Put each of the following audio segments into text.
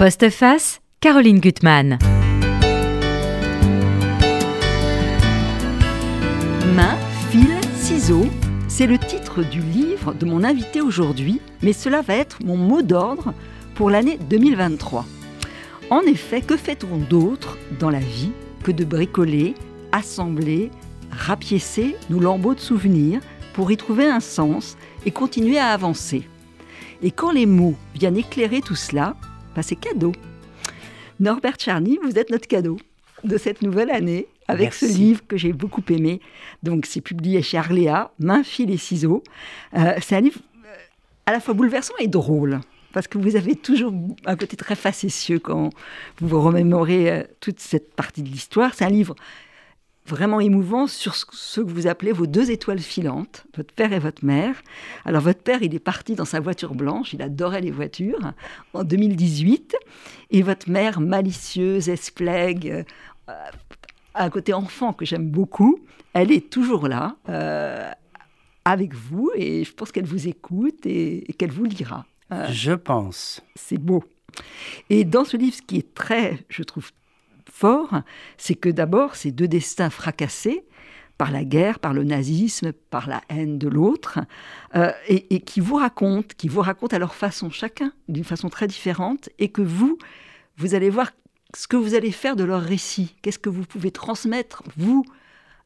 Postface, Caroline Gutmann. Main, fil, ciseaux, c'est le titre du livre de mon invité aujourd'hui, mais cela va être mon mot d'ordre pour l'année 2023. En effet, que fait-on d'autre dans la vie que de bricoler, assembler, rapiécer nos lambeaux de souvenirs pour y trouver un sens et continuer à avancer? Et quand les mots viennent éclairer tout cela, c'est cadeau. Norbert Charny, vous êtes notre cadeau de cette nouvelle année avec ce livre que j'ai beaucoup aimé. Donc, c'est publié chez Arléa, Main, fil et ciseaux. Euh, c'est un livre euh, à la fois bouleversant et drôle. Parce que vous avez toujours un côté très facétieux quand vous vous remémorez euh, toute cette partie de l'histoire. C'est un livre vraiment émouvant sur ce que vous appelez vos deux étoiles filantes, votre père et votre mère. Alors votre père, il est parti dans sa voiture blanche, il adorait les voitures, en 2018, et votre mère, malicieuse, esplègue, euh, un côté enfant que j'aime beaucoup, elle est toujours là, euh, avec vous, et je pense qu'elle vous écoute et, qu'elle vous lira. Euh, je pense. C'est beau. Et dans ce livre, ce qui est très, je trouve, c'est que d'abord, ces deux destins fracassés, par la guerre, par le nazisme, par la haine de l'autre, euh, et, qui vous racontent, qui vous racontent à leur façon, chacun d'une façon très différente, et que vous, vous allez voir ce que vous allez faire de leur récit, qu'est-ce que vous pouvez transmettre, vous,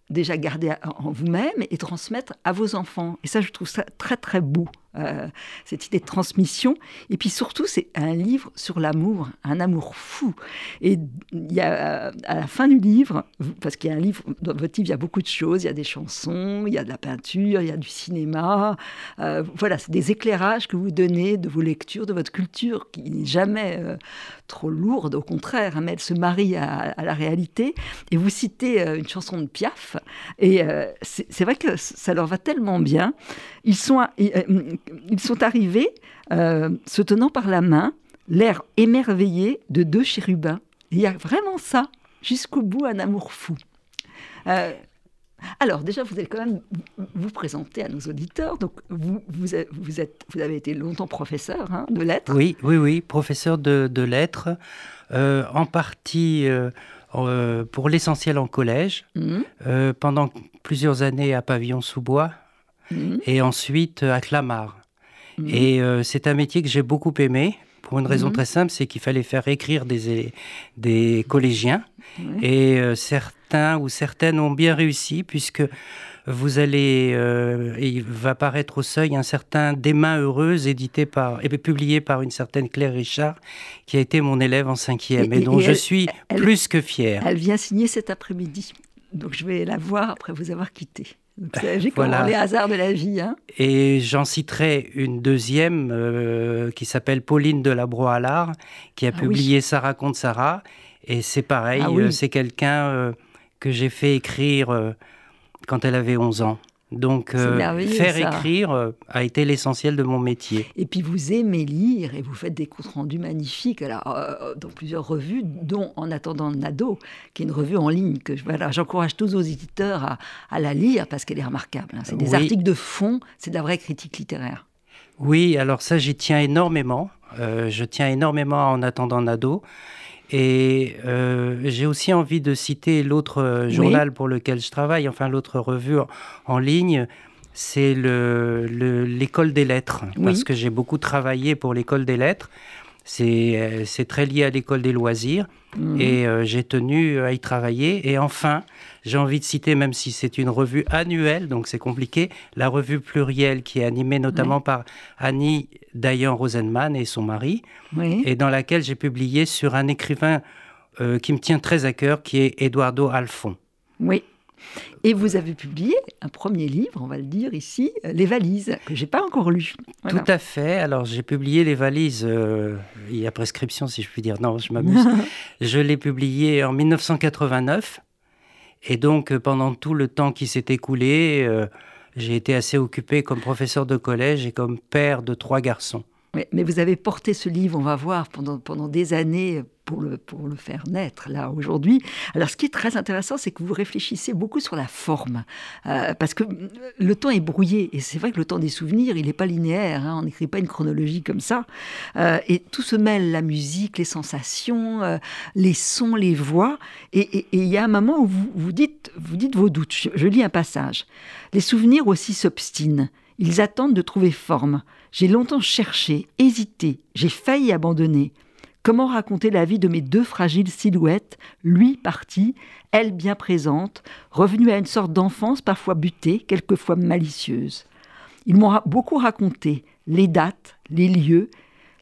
déjà garder en vous-même et transmettre à vos enfants. Et ça, je trouve ça très très beau. Euh, cette idée de transmission. Et puis surtout, c'est un livre sur l'amour, un amour fou. Et il y a à la fin du livre, parce qu'il y a un livre, dans votre livre, il y a beaucoup de choses. Il y a des chansons, il y a de la peinture, il y a du cinéma. Euh, voilà, c'est des éclairages que vous donnez de vos lectures, de votre culture, qui n'est jamais euh, trop lourde, au contraire, hein, mais elle se marie à, la réalité. Et vous citez une chanson de Piaf, et c'est vrai que ça leur va tellement bien. Ils sont ils sont arrivés euh, se tenant par la main, l'air émerveillé de deux chérubins. Il y a vraiment ça, jusqu'au bout, un amour fou. Euh, alors, déjà, vous allez quand même vous présenter à nos auditeurs. Donc, vous, vous, êtes, vous avez été longtemps professeur hein, de lettres. Oui, oui, oui, professeur de, lettres, euh, en partie pour l'essentiel en collège, mmh. pendant plusieurs années à Pavillon-sous-Bois, Mhm. et ensuite à Clamart. Mhm. Et euh, c'est un métier que j'ai beaucoup aimé, pour une raison mhm. très simple, c'est qu'il fallait faire écrire des, des collégiens. Et euh, certains ou certaines ont bien réussi, puisque vous allez, euh, il va paraître au seuil un certain Des mains heureuses, édité par, et publié par une certaine Claire Richard, qui a été mon élève en cinquième, et, dont je suis plus que fier. Elle vient signer cet après-midi, donc je vais la voir après vous avoir quitté. J'ai voilà. les hasards de la vie. Hein. Et j'en citerai une deuxième euh, qui s'appelle Pauline de la Broye-Allard, qui a ah publié Ça raconte Sarah. Et c'est pareil, ah euh, c'est quelqu'un euh, que j'ai fait écrire quand elle avait 11 ans. Donc, euh, faire écrire euh, a été l'essentiel de mon métier. Et puis, vous aimez lire et vous faites des comptes rendus magnifiques alors, euh, dans plusieurs revues, dont En attendant Nado, qui est une revue en ligne que j'encourage tous aux éditeurs à, la lire parce qu'elle est remarquable. Hein. C'est des articles de fond, c'est de la vraie critique littéraire. Oui, alors ça, j'y tiens énormément. je tiens énormément à En attendant Nado. Et euh, j'ai aussi envie de citer l'autre euh, journal pour lequel je travaille, enfin l'autre revue en ligne, c'est l'école le, des lettres, parce que j'ai beaucoup travaillé pour l'école des lettres. C'est euh, très lié à l'école des loisirs. Mhm. Et euh, j'ai tenu à y travailler. Et enfin, j'ai envie de citer, même si c'est une revue annuelle, donc c'est compliqué, la revue plurielle qui est animée notamment par Annie Dayan Rosenman et son mari, et dans laquelle j'ai publié sur un écrivain euh, qui me tient très à cœur, qui est Eduardo Alfon. Oui. Et vous avez publié un premier livre, on va le dire ici, euh, Les Valises, que j'ai pas encore lu. Tout à fait. Alors j'ai publié Les Valises, euh, il y a prescription si je puis dire. Non, je m'amuse. je l'ai publié en 1989. Et donc pendant tout le temps qui s'est écoulé, j'ai été assez occupé comme professeur de collège et comme père de trois garçons. Mais vous avez porté ce livre, on va voir, pendant, pendant des années pour le, pour le faire naître, là, aujourd'hui. Alors, ce qui est très intéressant, c'est que vous réfléchissez beaucoup sur la forme, euh, parce que le temps est brouillé, et c'est vrai que le temps des souvenirs, il n'est pas linéaire, hein, on n'écrit pas une chronologie comme ça, euh, et tout se mêle, la musique, les sensations, euh, les sons, les voix, et il y a un moment où vous, vous, dites, vous dites vos doutes. je lis un passage. Les souvenirs aussi s'obstinent, ils attendent de trouver forme. J'ai longtemps cherché, hésité, j'ai failli abandonner. Comment raconter la vie de mes deux fragiles silhouettes, lui parti, elle bien présente, revenue à une sorte d'enfance parfois butée, quelquefois malicieuse Ils m'ont beaucoup raconté les dates, les lieux,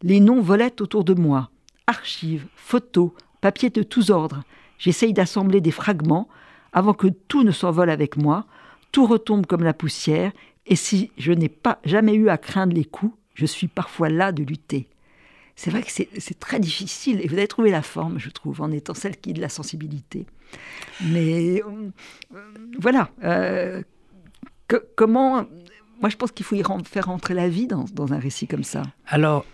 les noms volaient autour de moi. Archives, photos, papiers de tous ordres. J'essaye d'assembler des fragments avant que tout ne s'envole avec moi, tout retombe comme la poussière et si je n'ai pas jamais eu à craindre les coups, je suis parfois là de lutter. C'est vrai que c'est très difficile et vous avez trouvé la forme, je trouve, en étant celle qui est de la sensibilité. Mais euh, voilà, euh, comment moi, je pense qu'il faut faire rentrer la vie dans, un récit comme ça. Alors,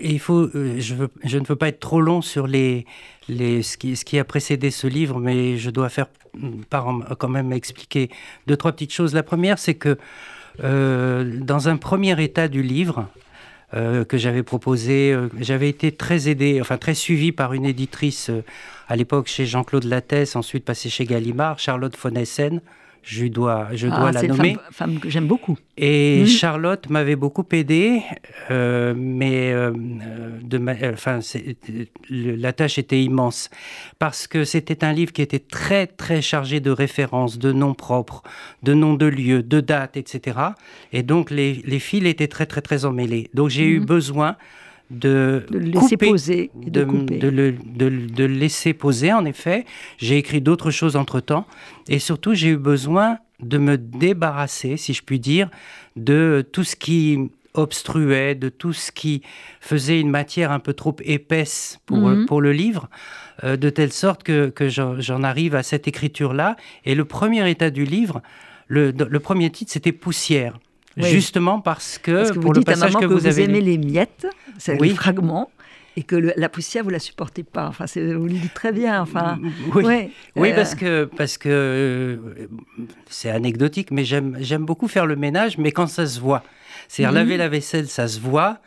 il faut, euh, je, ne veux pas être trop long sur ce, qui, a précédé ce livre, mais je dois faire par, quand même expliquer deux, trois petites choses. La première, c'est que dans un premier état du livre, euh, que j'avais proposé. Euh, j'avais été très aidé, enfin très suivi par une éditrice à l'époque chez Jean-Claude Lattès, ensuite passé chez Gallimard, Charlotte von Essen, je dois, je dois ah, la nommer. Femme, femme que j'aime beaucoup. Et mhm. Charlotte m'avait beaucoup aidé, euh, mais euh, de enfin, la tâche était immense parce que c'était un livre qui était très très chargé de références, de noms propres, de noms de lieux, de dates, etc. Et donc les, les fils étaient très très très emmêlés. Donc j'ai eu mhm. besoin de, laisser poser, de, de, le, de, laisser poser, en effet. J'ai écrit d'autres choses entre-temps. Et surtout, j'ai eu besoin de me débarrasser, si je puis dire, de tout ce qui obstruait, de tout ce qui faisait une matière un peu trop épaisse pour, mhm. pour le livre, euh, de telle sorte que, que j'en arrive à cette écriture-là. Et le premier état du livre, le, le premier titre, c'était Poussière. Justement parce que, pour le passage que, vous, avez aimez les miettes, c'est les fragments et que la poussière vous la supportez pas. Enfin, vous le dites très bien. Enfin, oui, oui euh, parce que parce que euh, c'est anecdotique, mais j'aime j'aime beaucoup faire le ménage, mais quand ça se voit, c'est-à-dire mhm. laver la vaisselle, ça se voit,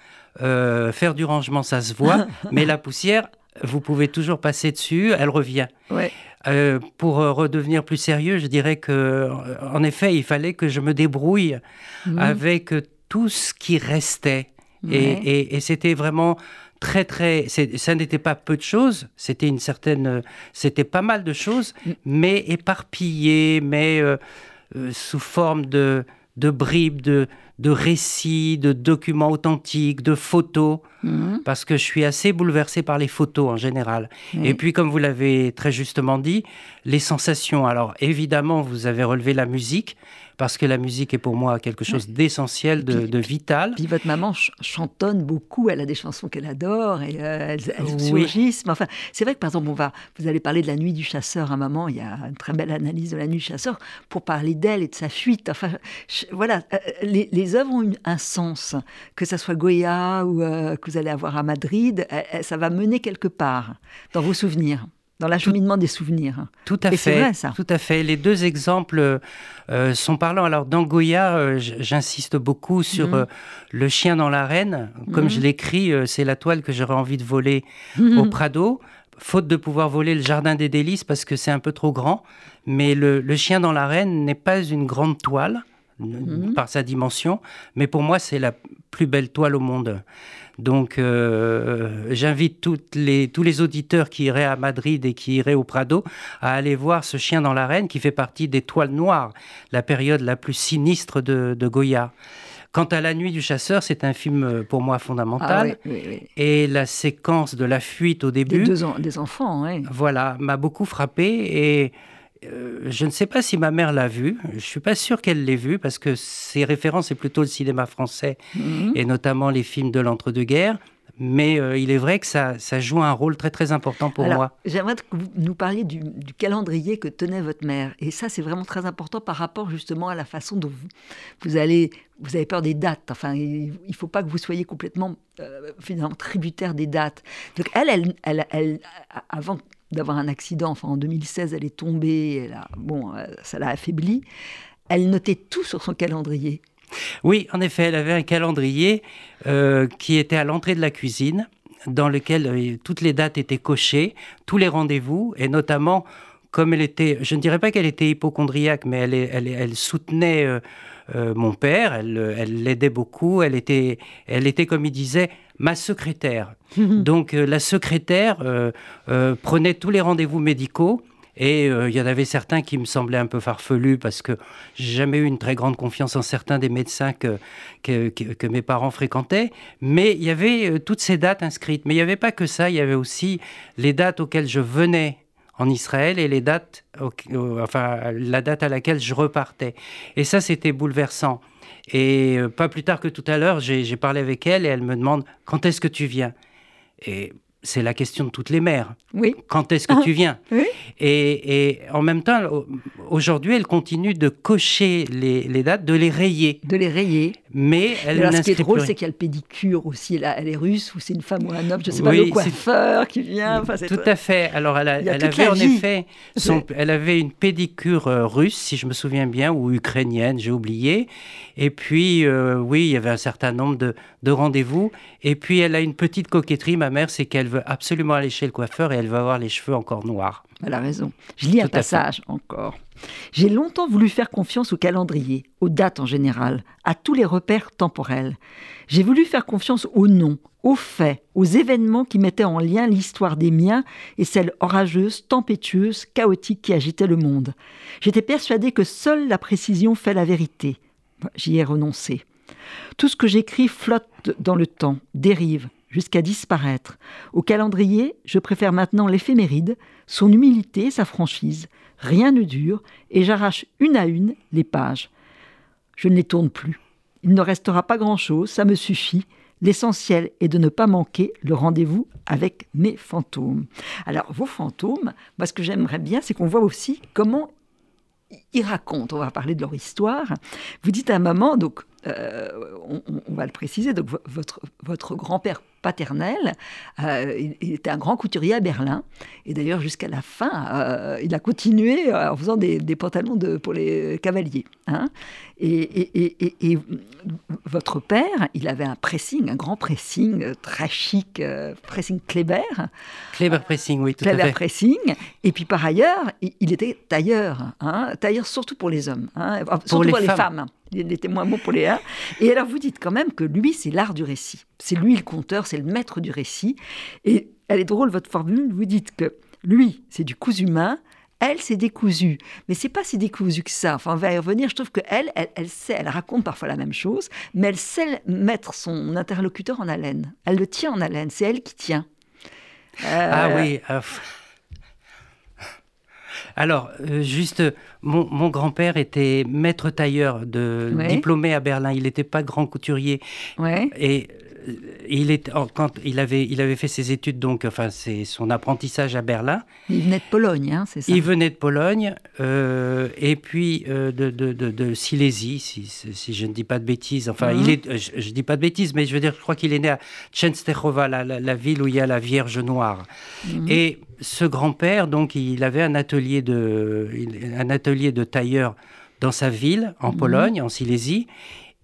euh, faire du rangement, ça se voit, mais la poussière, vous pouvez toujours passer dessus, elle revient. Ouais. Euh, pour euh, redevenir plus sérieux, je dirais que, euh, en effet, il fallait que je me débrouille mhm. avec tout ce qui restait. Et, c'était vraiment très très ça n'était pas peu de choses c'était une certaine c'était pas mal de choses mm. mais éparpillées mais sous forme de de bribes de de récits, de documents authentiques, de photos, mhm. parce que je suis assez bouleversé par les photos en général. Et puis, comme vous l'avez très justement dit, les sensations. Alors, évidemment, vous avez relevé la musique, parce que la musique est pour moi quelque chose d'essentiel, de, vital. Puis votre maman chantonne beaucoup, elle a des chansons qu'elle adore et euh, elles, surgissent. enfin, c'est vrai que par exemple, on va, vous allez parler de la nuit du chasseur à maman, il y a une très belle analyse de la nuit du chasseur pour parler d'elle et de sa fuite. Enfin, voilà, euh, les, les, œuvres ont un sens, que ça soit Goya ou euh, que vous allez avoir à Madrid, ça va mener quelque part dans vos souvenirs dans l'acheminement des souvenirs. Tout à fait. Vrai, ça. Tout à fait. Les deux exemples euh, sont parlants. Alors dans Goya, euh, j'insiste beaucoup sur mhm. euh, le chien dans l'arène. Comme mhm. je l'écris, c'est la toile que j'aurais envie de voler mhm. au Prado. Faute de pouvoir voler le jardin des délices parce que c'est un peu trop grand. Mais le, le chien dans l'arène n'est pas une grande toile par sa dimension, mais pour moi c'est la plus belle toile au monde. Donc, euh, j'invite les, tous les auditeurs qui iraient à Madrid et qui iraient au Prado à aller voir ce chien dans l'arène qui fait partie des Toiles Noires, la période la plus sinistre de, Goya. Quant à La Nuit du Chasseur, c'est un film euh, pour moi fondamental. Ah et la séquence de la fuite au début. Des, deux des enfants, oui. Voilà, m'a beaucoup frappé. Et euh, je ne sais pas si ma mère l'a vu. Je suis pas sûr qu'elle l'ait vu parce que ses références c'est plutôt le cinéma français mhm. et notamment les films de l'entre-deux-guerres. mais euh, il est vrai que ça, ça, joue un rôle très très important pour moi. J'aimerais que vous nous parliez du, calendrier que tenait votre mère. Et ça, c'est vraiment très important par rapport justement à la façon dont vous, vous allez... Vous avez peur des dates. Enfin, il ne faut pas que vous soyez complètement, euh, finalement, tributaire des dates. Donc, elle, elle, elle, elle avant d'avoir un accident, enfin, en 2016, elle est tombée, bon, euh, ça l'a affaiblie. Elle notait tout sur son calendrier. Oui, en effet, elle avait un calendrier euh, qui était à l'entrée de la cuisine, dans lequel euh, toutes les dates étaient cochées, tous les rendez-vous, et notamment, comme elle était, je ne dirais pas qu'elle était hypochondriaque, mais elle, soutenait mon père, elle l'aidait beaucoup, elle était, elle était, comme il disait, ma secrétaire. Donc la secrétaire prenait tous les rendez-vous médicaux et euh, il y en avait certains qui me semblaient un peu farfelus parce que j'ai jamais eu une très grande confiance en certains des médecins que, mes parents fréquentaient. Mais il y avait euh, toutes ces dates inscrites. Mais il n'y avait pas que ça, il y avait aussi les dates auxquelles je venais en Israël et les dates, enfin, la date à laquelle je repartais. Et ça, c'était bouleversant. Et euh, pas plus tard que tout à l'heure, j'ai parlé avec elle et elle me demande quand est-ce que tu viens? Et c'est la question de toutes les mères. Oui. Quand est-ce que tu viens? Oui. et, en même temps, aujourd'hui, elle continue de cocher les, dates, de les rayer. De les rayer. Mais elle Alors, ce qui est drôle, c'est qu'il y a le pédicure aussi. Elle, elle est russe ou c'est une femme ou un homme, je ne sais pas, le coiffeur qui vient. Tout à fait. Alors, elle, avait en effet, elle avait une pédicure euh, russe, si je me souviens bien, ou ukrainienne, j'ai oublié. Et puis, euh, oui, il y avait un certain nombre de, de rendez-vous. Et puis, elle a une petite coquetterie, ma mère, c'est qu'elle veut absolument aller chez le coiffeur et elle va avoir les cheveux encore noirs. Elle a raison. Je lis un passage encore. J'ai longtemps voulu faire confiance au calendrier, aux dates en général, à tous les repères temporels. J'ai voulu faire confiance aux noms, aux faits, aux événements qui mettaient en lien l'histoire des miens et celle orageuse, tempétueuse, chaotique qui agitait le monde. J'étais persuadée que seule la précision fait la vérité. J'y ai renoncé. Tout ce que j'écris flotte dans le temps, dérive, jusqu'à disparaître. Au calendrier, je préfère maintenant l'éphéméride, son humilité, sa franchise. Rien ne dure, et j'arrache une à une les pages. Je ne les tourne plus. Il ne restera pas grand-chose, ça me suffit. L'essentiel est de ne pas manquer le rendez-vous avec mes fantômes. Alors, vos fantômes, moi, ce que j'aimerais bien, c'est qu'on voit aussi comment ils racontent. On va parler de leur histoire. Vous dites à moment, donc, euh, on, va le préciser, donc votre, votre grand-père paternel, euh, il, était un grand couturier à Berlin, et d'ailleurs jusqu'à la fin, euh, il a continué en faisant des, pantalons de, pour les cavaliers. Hein. Et, votre père, il avait un pressing, un grand pressing très chic, pressing Kleber. Kleber pressing, oui, tout Kleber à fait. pressing. Et puis par ailleurs, il, était tailleur, hein, tailleur surtout pour les hommes, hein, surtout pour les femmes était moins bon pour les uns. Et alors vous dites quand même que lui, c'est l'art du récit. C'est lui le conteur, c'est le maître du récit. Et elle est drôle, votre formule, vous dites que lui, c'est du cousu humain, elle, c'est décousu. Mais c'est pas si décousu que ça. Enfin, on va y revenir. Je trouve qu'elle, elle, elle sait, elle raconte parfois la même chose, mais elle sait mettre son interlocuteur en haleine. Elle le tient en haleine. C'est elle qui tient. Ah euh, oui. Euh, alors, euh, juste, mon, grand-père était maître tailleur, de, diplômé à Berlin. Il n'était pas grand couturier. Et il, est, quand il, avait, il avait fait ses études, donc, enfin, c'est son apprentissage à Berlin. Il venait de Pologne, hein, c'est ça Il venait de Pologne, euh, et puis de, de, Silésie, si, je ne dis pas de bêtises. Enfin, il mhm. est, je ne dis pas de bêtises, mais je veux dire, je crois qu'il est né à Częstochowa, la, ville où il y a la Vierge Noire. Mhm. Et ce grand-père, donc, il avait un atelier de, un atelier de tailleur dans sa ville, en mhm. Pologne, en Silésie,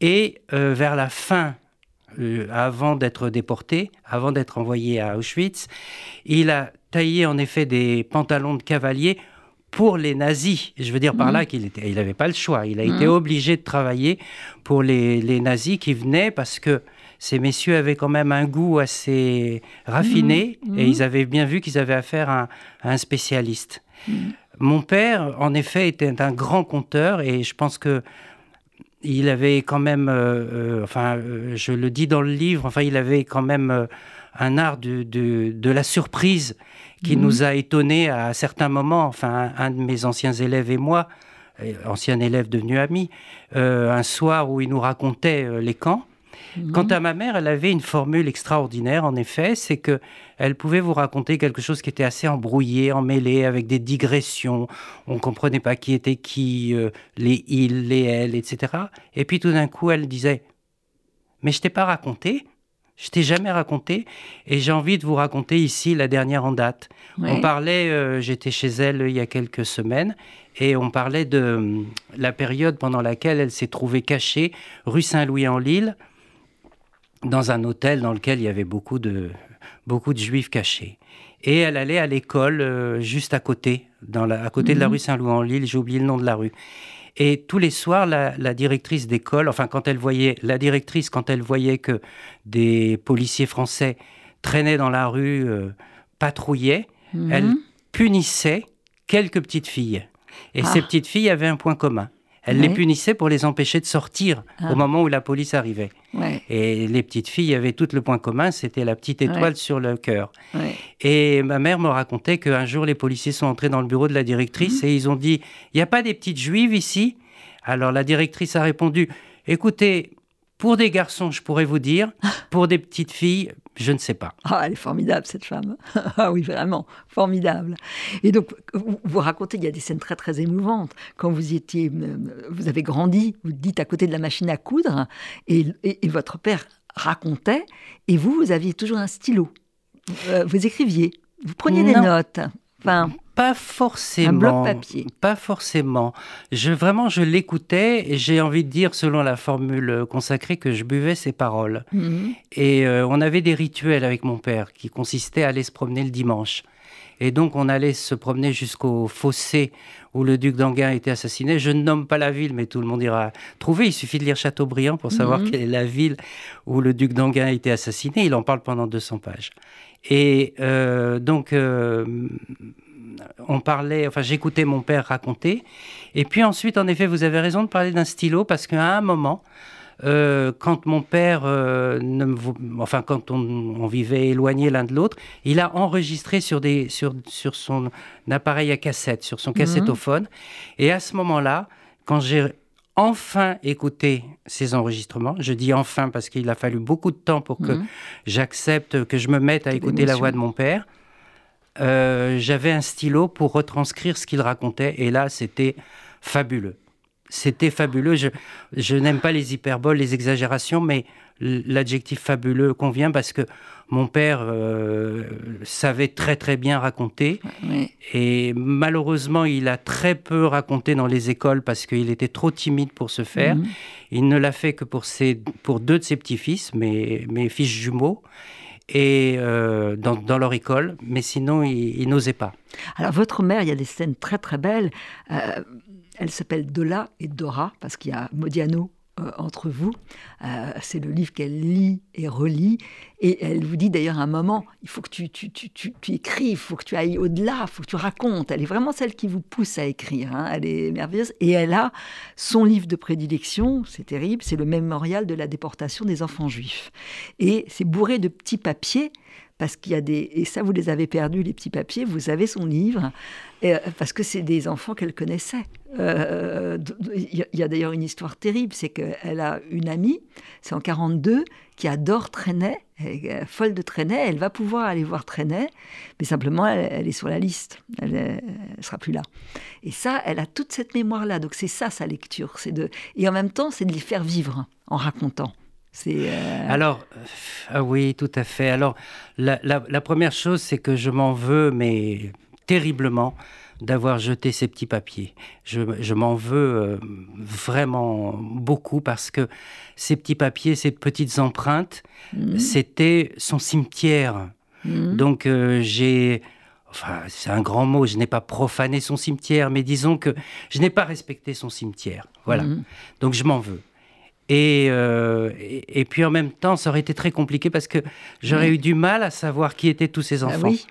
et euh, vers la fin, euh, avant d'être déporté, avant d'être envoyé à Auschwitz, il a taillé en effet des pantalons de cavalier pour les nazis. Je veux dire par là mhm. qu'il était, il n'avait pas le choix. Il a été mhm. obligé de travailler pour les, les nazis qui venaient parce que ces messieurs avaient quand même un goût assez raffiné mmh, mmh. et ils avaient bien vu qu'ils avaient affaire à, un spécialiste. Mon père, en effet, était un grand conteur et je pense que il avait quand même, euh, euh, enfin, euh, je le dis dans le livre, enfin, il avait quand même un art de, de, la surprise qui nous a étonnés à certains moments. Enfin, un, de mes anciens élèves et moi, ancien élève devenu ami, un soir où il nous racontait les camps, Mhm. Quant à ma mère, elle avait une formule extraordinaire, en effet, c'est que elle pouvait vous raconter quelque chose qui était assez embrouillé, emmêlé, avec des digressions. On ne comprenait pas qui était qui, euh, les ils, les elles, etc. Et puis tout d'un coup, elle disait Mais je t'ai pas raconté je t'ai jamais raconté et j'ai envie de vous raconter ici la dernière en date. On parlait, euh, j'étais chez elle il y a quelques semaines et on parlait de euh, la période pendant laquelle elle s'est trouvée cachée rue Saint-Louis en Lille dans un hôtel dans lequel il y avait beaucoup de, beaucoup de juifs cachés. Et elle allait à l'école euh, juste à côté, dans la, à côté de la mhm. rue Saint-Louis en Lille, j'ai oublié le nom de la rue. Et tous les soirs, la, directrice d'école, enfin quand elle voyait, la directrice, quand elle voyait que des policiers français traînaient dans la rue, euh, patrouillaient, mhm. elle punissait quelques petites filles. Et ces ah. petites filles avaient un point commun. Elle les punissait pour les empêcher de sortir au ah. moment où la police arrivait. Et les petites filles avaient tout le point commun, c'était la petite étoile sur le cœur. Et ma mère me racontait qu'un jour, les policiers sont entrés dans le bureau de la directrice mhm. et ils ont dit, il n'y a pas des petites juives ici? Alors la directrice a répondu, écoutez, pour des garçons, je pourrais vous dire. Pour des petites filles, je ne sais pas. Ah, elle est formidable, cette femme. ah oui, vraiment, formidable. Et donc, vous, racontez, il y a des scènes très, très émouvantes. Quand vous étiez, euh, vous avez grandi, vous dites à côté de la machine à coudre, et, votre père racontait, et vous, vous aviez toujours un stylo. Euh, vous écriviez, vous preniez des notes. Enfin, pas forcément. Un bloc papier. Pas forcément. Je vraiment je l'écoutais et j'ai envie de dire selon la formule consacrée que je buvais ses paroles. Mhm. Et euh, on avait des rituels avec mon père qui consistaient à aller se promener le dimanche. Et donc on allait se promener jusqu'au fossé où le duc d'Anguin a été assassiné. Je ne nomme pas la ville, mais tout le monde ira trouver. Il suffit de lire Chateaubriand pour savoir mhm. quelle est la ville où le duc d'Anguin a été assassiné. Il en parle pendant 200 pages. Et euh, donc, euh, on parlait, enfin j'écoutais mon père raconter. Et puis ensuite, en effet, vous avez raison de parler d'un stylo parce qu'à un moment, euh, quand mon père, euh, ne enfin quand on, vivait éloigné l'un de l'autre, il a enregistré sur, des, sur, sur son appareil à cassette, sur son cassettophone. Et à ce moment-là, quand j'ai enfin écouté ces enregistrements. Je dis enfin parce qu'il a fallu beaucoup de temps pour que mhm. j'accepte que je me mette à écouter la voix de mon père. Euh, j'avais un stylo pour retranscrire ce qu'il racontait et là c'était fabuleux. C'était fabuleux. Je, je n'aime pas les hyperboles, les exagérations, mais l'adjectif fabuleux convient parce que mon père euh, savait très très bien raconter et malheureusement il a très peu raconté dans les écoles parce qu'il était trop timide pour se faire. Mhm. Il ne l'a fait que pour, ses, pour deux de ses petits-fils, mes, mes fils jumeaux et euh, dans, leur école, mais sinon, ils, n'osaient pas. Alors, votre mère, il y a des scènes très très belles. Euh, elle s'appelle Dola et Dora, parce qu'il y a Modiano euh, entre vous. c'est le livre qu'elle lit et relit. Et elle vous dit d'ailleurs à un moment, il faut que tu, tu, écris, il faut que tu ailles au-delà, il faut que tu racontes. Elle est vraiment celle qui vous pousse à écrire. Hein. Elle est merveilleuse. Et elle a son livre de prédilection, c'est terrible, c'est le mémorial de la déportation des enfants juifs. Et c'est bourré de petits papiers parce qu'il y a des et ça vous les avez perdus les petits papiers vous avez son livre euh, parce que c'est des enfants qu'elle connaissait euh, il y a d'ailleurs une histoire terrible c'est qu'elle a une amie c'est en 42 qui adore Trenet, est folle de Trenet, elle va pouvoir aller voir Trenet, mais simplement elle, est sur la liste, elle, ne sera plus là. Et ça, elle a toute cette mémoire-là, donc c'est ça sa lecture, c'est de et en même temps c'est de les faire vivre en racontant. Euh, Alors, ah oui, tout à fait. Alors, la première chose, c'est que je m'en veux, mais terriblement, d'avoir jeté ces petits papiers. Je, m'en veux euh, vraiment beaucoup parce que ces petits papiers, ces petites empreintes, mmh. c'était son cimetière. Mmh. Donc euh, j'ai... Enfin, c'est un grand mot, je n'ai pas profané son cimetière, mais disons que je n'ai pas respecté son cimetière. Voilà. Mmh. Donc je m'en veux. Euh, et, et, puis en même temps, ça aurait été très compliqué parce que j'aurais eu du mal à savoir qui étaient tous ces bah enfants. oui.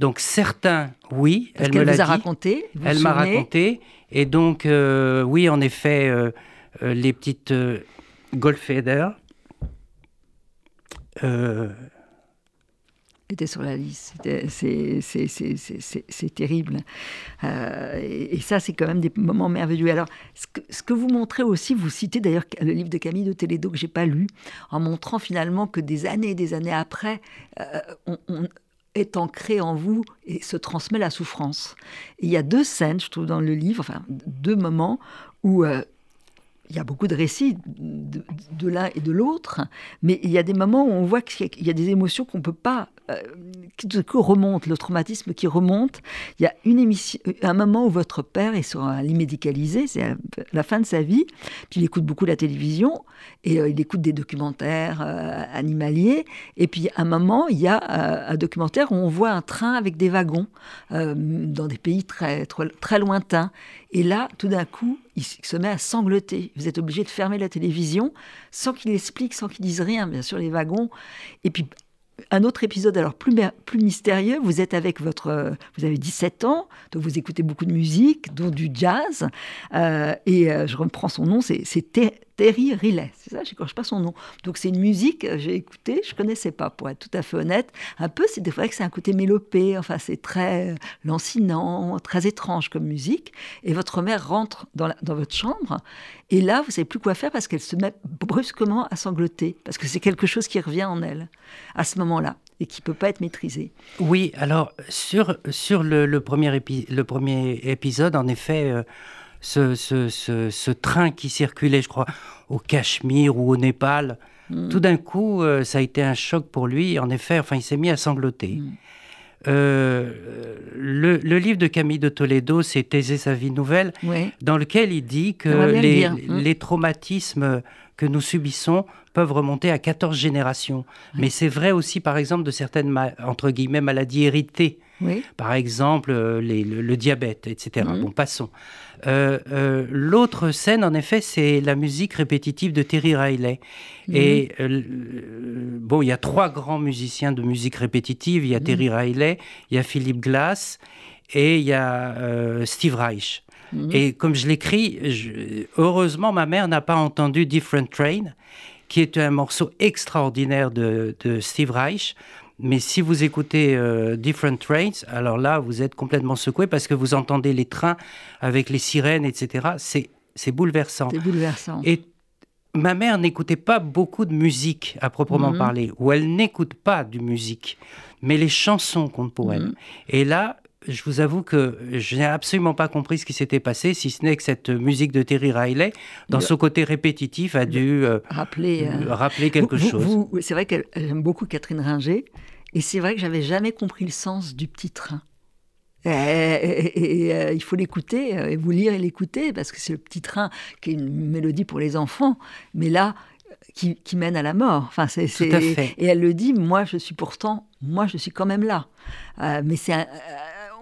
Donc certains, oui, elle me l'a raconté. Elle m'a raconté. Et donc, euh, oui, en effet, euh, euh, les petites Goldfeder. était sur la liste. C'est terrible. Euh, et, ça, c'est quand même des moments merveilleux. Alors, ce que, ce que vous montrez aussi, vous citez d'ailleurs le livre de Camille de Télédo que j'ai pas lu, en montrant finalement que des années et des années après, euh, on, est ancré en vous et se transmet la souffrance. il y a deux scènes, je trouve, dans le livre, enfin deux moments où euh, il y a beaucoup de récits de, l'un et de l'autre, mais il y a des moments où on voit qu'il y a des émotions qu'on ne peut pas, euh, qui remontent, le traumatisme qui remonte. Il y a une émission, un moment où votre père est sur un lit médicalisé, c'est la fin de sa vie, puis il écoute beaucoup la télévision, et euh, il écoute des documentaires euh, animaliers, et puis un moment, il y a un documentaire où on voit un train avec des wagons dans des pays très, très, très lointains, et là, tout d'un coup, il se met à sangloter. Vous êtes obligé de fermer la télévision sans qu'il explique, sans qu'il dise rien, bien sûr, les wagons. Et puis, un autre épisode, alors plus, plus mystérieux, vous êtes avec votre... Vous avez 17 ans, donc vous écoutez beaucoup de musique, dont du jazz. Euh, et euh, je reprends son nom, c'est Terry Riley, c'est ça, je n'écorche pas son nom. Donc c'est une musique, euh, j'ai écouté, je connaissais pas, pour être tout à fait honnête. Un peu, c'est vrai que c'est un côté mélopé, enfin c'est très lancinant, très étrange comme musique. Et votre mère rentre dans, votre chambre, et là, vous savez plus quoi faire parce qu'elle se met brusquement à sangloter, parce que c'est quelque chose qui revient en elle à ce moment-là et qui peut pas être maîtrisé. Oui, alors sur, sur le, premier, le premier épisode, en effet, euh, ce, ce, train qui circulait, je crois, au Cachemire ou au Népal. Hmm. Tout d'un coup, euh, ça a été un choc pour lui. En effet, enfin, il s'est mis à sangloter. Hmm. Euh, le, livre de Camille de Toledo, c'est Taiser sa vie nouvelle, dans lequel il dit que les, hmm. les, traumatismes que nous subissons peuvent remonter à 14 générations. Mais c'est vrai aussi, par exemple, de certaines, entre guillemets, maladies héritées. Par exemple, euh, le, diabète, etc. Mhm. Bon, passons. Euh, euh, l'autre scène, en effet, c'est la musique répétitive de Terry Riley. Mhm. Et bon, il y a trois grands musiciens de musique répétitive. Il y a mhm. Terry Riley, il y a Philip Glass et il y a Steve Reich. Et comme je l'écris, heureusement, ma mère n'a pas entendu Different Train, qui est un morceau extraordinaire de, de Steve Reich. Mais si vous écoutez euh, Different Trains, alors là, vous êtes complètement secoué parce que vous entendez les trains avec les sirènes, etc. C'est bouleversant. C'est bouleversant. Et ma mère n'écoutait pas beaucoup de musique à proprement mhm. parler, ou elle n'écoute pas de musique, mais les chansons comptent pour elle. Mhm. Et là, je vous avoue que je n'ai absolument pas compris ce qui s'était passé, si ce n'est que cette musique de Terry Riley, dans son côté répétitif, a dû euh, rappeler, euh, rappeler quelque chose. c'est vrai qu'elle aime beaucoup Catherine Ringer, et c'est vrai que j'avais jamais compris le sens du petit train. Et, euh, il faut l'écouter, et vous lire et l'écouter, parce que c'est le petit train qui est une mélodie pour les enfants. Mais là, qui, mène à la mort. Enfin, c'est, Et elle le dit, moi je suis pourtant, moi je suis quand même là. mais c'est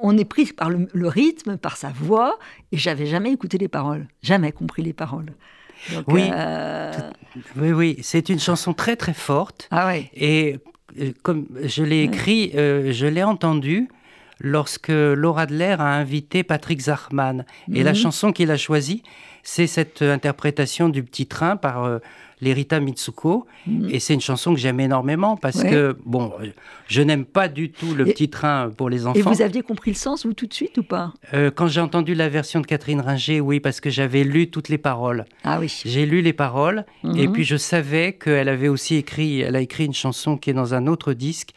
on est pris par le, rythme, par sa voix, et j'avais jamais écouté les paroles, jamais compris les paroles. oui, euh, oui, oui, c'est une chanson très très forte. Ah oui. Et euh, comme je l'ai écrit, euh, je l'ai entendu lorsque Laura Adler a invité Patrick Zachman. Et la mhm. chanson qu'il a choisie, c'est cette interprétation du petit train par l'Erita Mitsuko. Mm. Et c'est une chanson que j'aime énormément parce que, bon, je n'aime pas du tout le petit train pour les enfants. Et vous aviez compris le sens, vous, tout de suite ou pas? Euh, Quand j'ai entendu la version de Catherine Ringer, oui, parce que j'avais lu toutes les paroles. Ah oui. J'ai lu les paroles et mm-hmm. puis je savais qu'elle avait aussi écrit, elle a écrit une chanson qui est dans un autre disque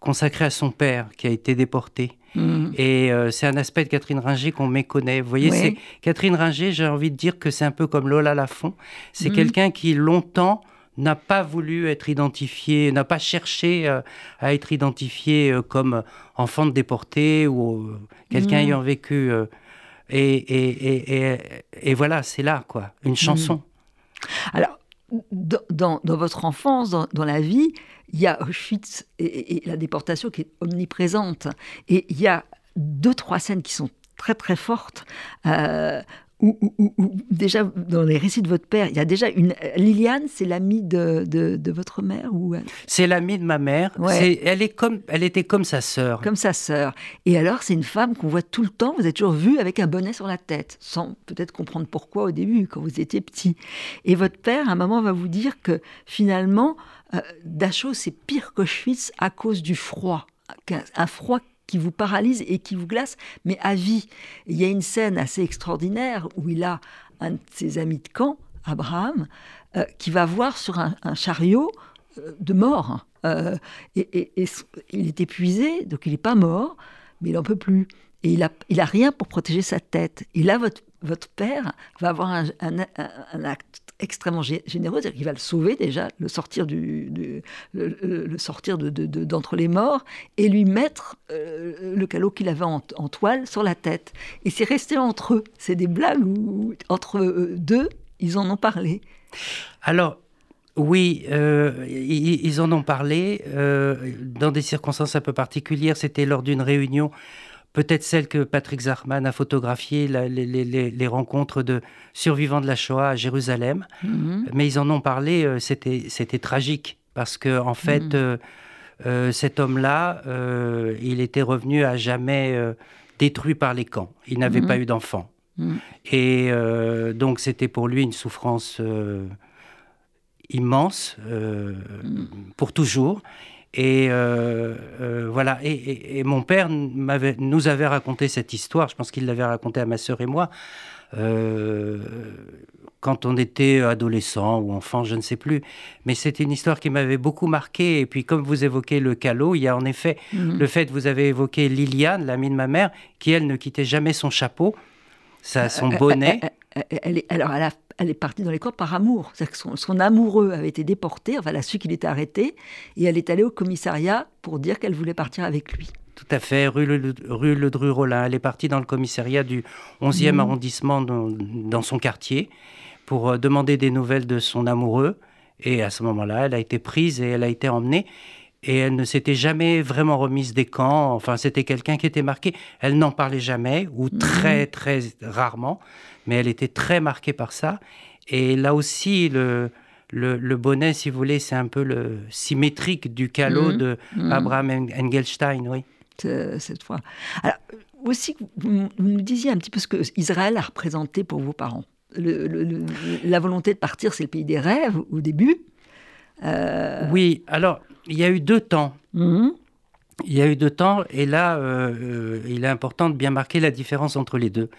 consacré à son père qui a été déporté. Mm. Et euh, c'est un aspect de Catherine Ringer qu'on méconnaît. Vous voyez, c'est Catherine Ringer, j'ai envie de dire que c'est un peu comme Lola Lafont. C'est mm. quelqu'un qui longtemps n'a pas voulu être identifié, n'a pas cherché euh, à être identifié euh, comme enfant de déporté ou quelqu'un mm. ayant vécu. Et, voilà, c'est là, quoi, une chanson. Alors, dans, votre enfance, dans la vie, il y a Auschwitz et, la déportation qui est omniprésente. Et il y a deux, trois scènes qui sont très, très fortes. Euh, où, déjà dans les récits de votre père, il y a déjà une Liliane, c'est l'amie de, de, votre mère ou C'est l'amie de ma mère. elle est comme, elle était comme sa sœur. Comme sa sœur. Et alors c'est une femme qu'on voit tout le temps. Vous êtes toujours vu avec un bonnet sur la tête, sans peut-être comprendre pourquoi au début quand vous étiez petit. Et votre père à un moment va vous dire que finalement euh, Dachau, c'est pire qu'Auschwitz à cause du froid. un froid qui vous paralyse et qui vous glace, mais à vie. il y a une scène assez extraordinaire où il a un de ses amis de camp, Abraham, euh, qui va voir sur un, chariot euh, de mort. Euh, et, il est épuisé, donc il n'est pas mort, mais il n'en peut plus. Et il n'a a rien pour protéger sa tête. Et là, votre, votre père va avoir un, acte extrêmement généreux, c'est-à-dire qu'il va le sauver déjà, le sortir du, le, sortir de, d'entre les morts et lui mettre euh, le calot qu'il avait en, toile sur la tête. Et c'est resté entre eux. C'est des blagues où entre deux, ils en ont parlé. Alors. Oui, euh, ils, en ont parlé euh, dans des circonstances un peu particulières. C'était lors d'une réunion peut-être celle que Patrick Zachman a photographiée, les, rencontres de survivants de la Shoah à Jérusalem. Mhm. Mais ils en ont parlé, euh, c'était tragique, parce que en fait, mhm. euh, euh, cet homme-là, il était revenu à jamais détruit par les camps. Il n'avait mhm. pas eu d'enfant. Et donc c'était pour lui une souffrance immense, pour toujours. Et euh, euh, voilà. Et, mon père nous avait raconté cette histoire. Je pense qu'il l'avait racontée à ma sœur et moi. Euh, quand on était adolescent ou enfant, je ne sais plus. Mais c'était une histoire qui m'avait beaucoup marqué. Et puis, comme vous évoquez le calot, il y a en effet mhm. le fait, vous avez évoqué Liliane, l'amie de ma mère, qui, elle, ne quittait jamais son chapeau, son bonnet. Elle, est, alors, elle a elle est partie dans les camps par amour. Que son, amoureux avait été déporté, enfin, elle a su qu'il était arrêté, et elle est allée au commissariat pour dire qu'elle voulait partir avec lui. Tout à fait, rue Le, rue le. Elle est partie dans le commissariat du 11e mmh. arrondissement dans, son quartier pour euh, demander des nouvelles de son amoureux. Et à ce moment-là, elle a été prise et elle a été emmenée. Et elle ne s'était jamais vraiment remise des camps. Enfin, c'était quelqu'un qui était marqué. Elle n'en parlait jamais, ou mmh. très, très rarement mais elle était très marquée par ça. Et là aussi, le, le, bonnet, si vous voulez, c'est un peu le symétrique du calot mhm. de mhm. Abraham Engelstein, oui. Cette fois. Alors, aussi, vous, nous disiez un petit peu ce que Israël a représenté pour vos parents. la volonté de partir, c'est le pays des rêves au début. Euh, oui, alors, il y a eu deux temps. Mhm. Il y a eu deux temps, et là, euh, euh, il est important de bien marquer la différence entre les deux.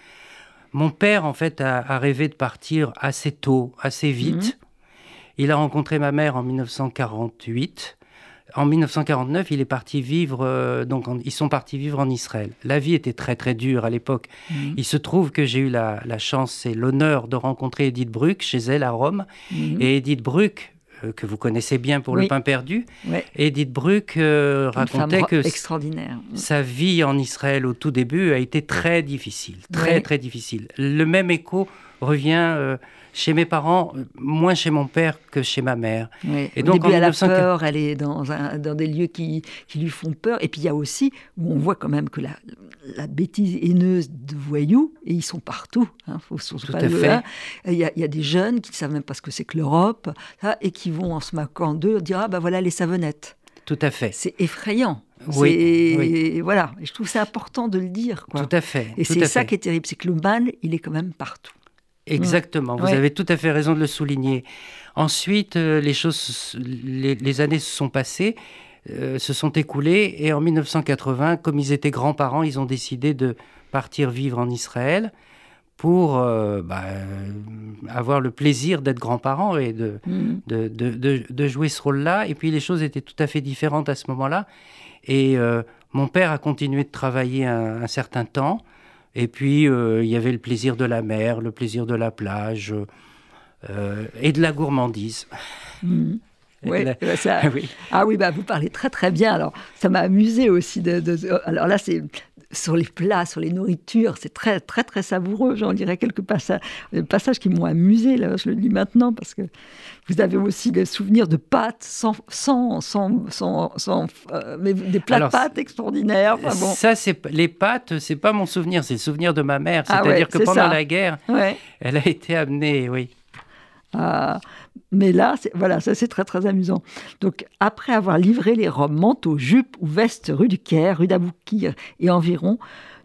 Mon père, en fait, a, rêvé de partir assez tôt, assez vite. Mhm. Il a rencontré ma mère en 1948. En 1949, il est parti vivre, euh, donc ils sont partis vivre en Israël. La vie était très très dure à l'époque. Mhm. Il se trouve que j'ai eu la, chance et l'honneur de rencontrer Edith Bruck chez elle à Rome. Et Edith Bruck que vous connaissez bien pour le pain perdu. Edith Bruck euh, racontait que extraordinaire. sa vie en Israël au tout début a été très difficile, très très difficile. Le même écho revient euh, chez mes parents, moins chez mon père que chez ma mère. Et donc, début, elle a peur, elle est dans, dans des lieux qui, qui, lui font peur. Et puis il y a aussi, où on voit quand même que la, la bêtise haineuse de voyous, et ils sont partout, hein, faut Tout pas à fait. Il y, a, il y, a des jeunes qui ne savent même pas ce que c'est que l'Europe, et qui vont en se moquant d'eux dire Ah ben voilà les savonnettes. Tout à fait. C'est effrayant. Oui, Voilà, je trouve c'est important de le dire. Quoi. Tout à fait. Et c'est ça qui est terrible, c'est que le mal, il est quand même partout. Exactement, vous avez tout à fait raison de le souligner. Ensuite, euh, les choses, les, années se sont passées, euh, se sont écoulées, et en 1980, comme ils étaient grands-parents, ils ont décidé de partir vivre en Israël pour euh, bah, avoir le plaisir d'être grands-parents et de, mm. de, de, de, jouer ce rôle-là. Et puis les choses étaient tout à fait différentes à ce moment-là. Et mon père a continué de travailler un certain temps. Et puis, euh, il y avait le plaisir de la mer, le plaisir de la plage euh, et de la gourmandise. Mmh. Ça... Ah oui. Ah oui, bah, vous parlez très très bien. Alors, ça m'a amusé aussi. De, Alors là, c'est sur les plats, sur les nourritures, c'est très très très savoureux. J'en dirais quelques passages, passages qui m'ont amusé. Là, je le dis maintenant parce que vous avez aussi des souvenirs de pâtes sans sans sans sans, euh, mais des plats de pâtes extraordinaires. bon. Ça, c'est les pâtes, c'est pas mon souvenir, c'est le souvenir de ma mère. Ah C'est-à-dire que pendant la guerre, elle a été amenée, oui. Ah, mais là, voilà, ça c'est très très amusant. Donc après avoir livré les robes, manteaux, jupes ou vestes rue du Caire, rue d'Aboukir et environ,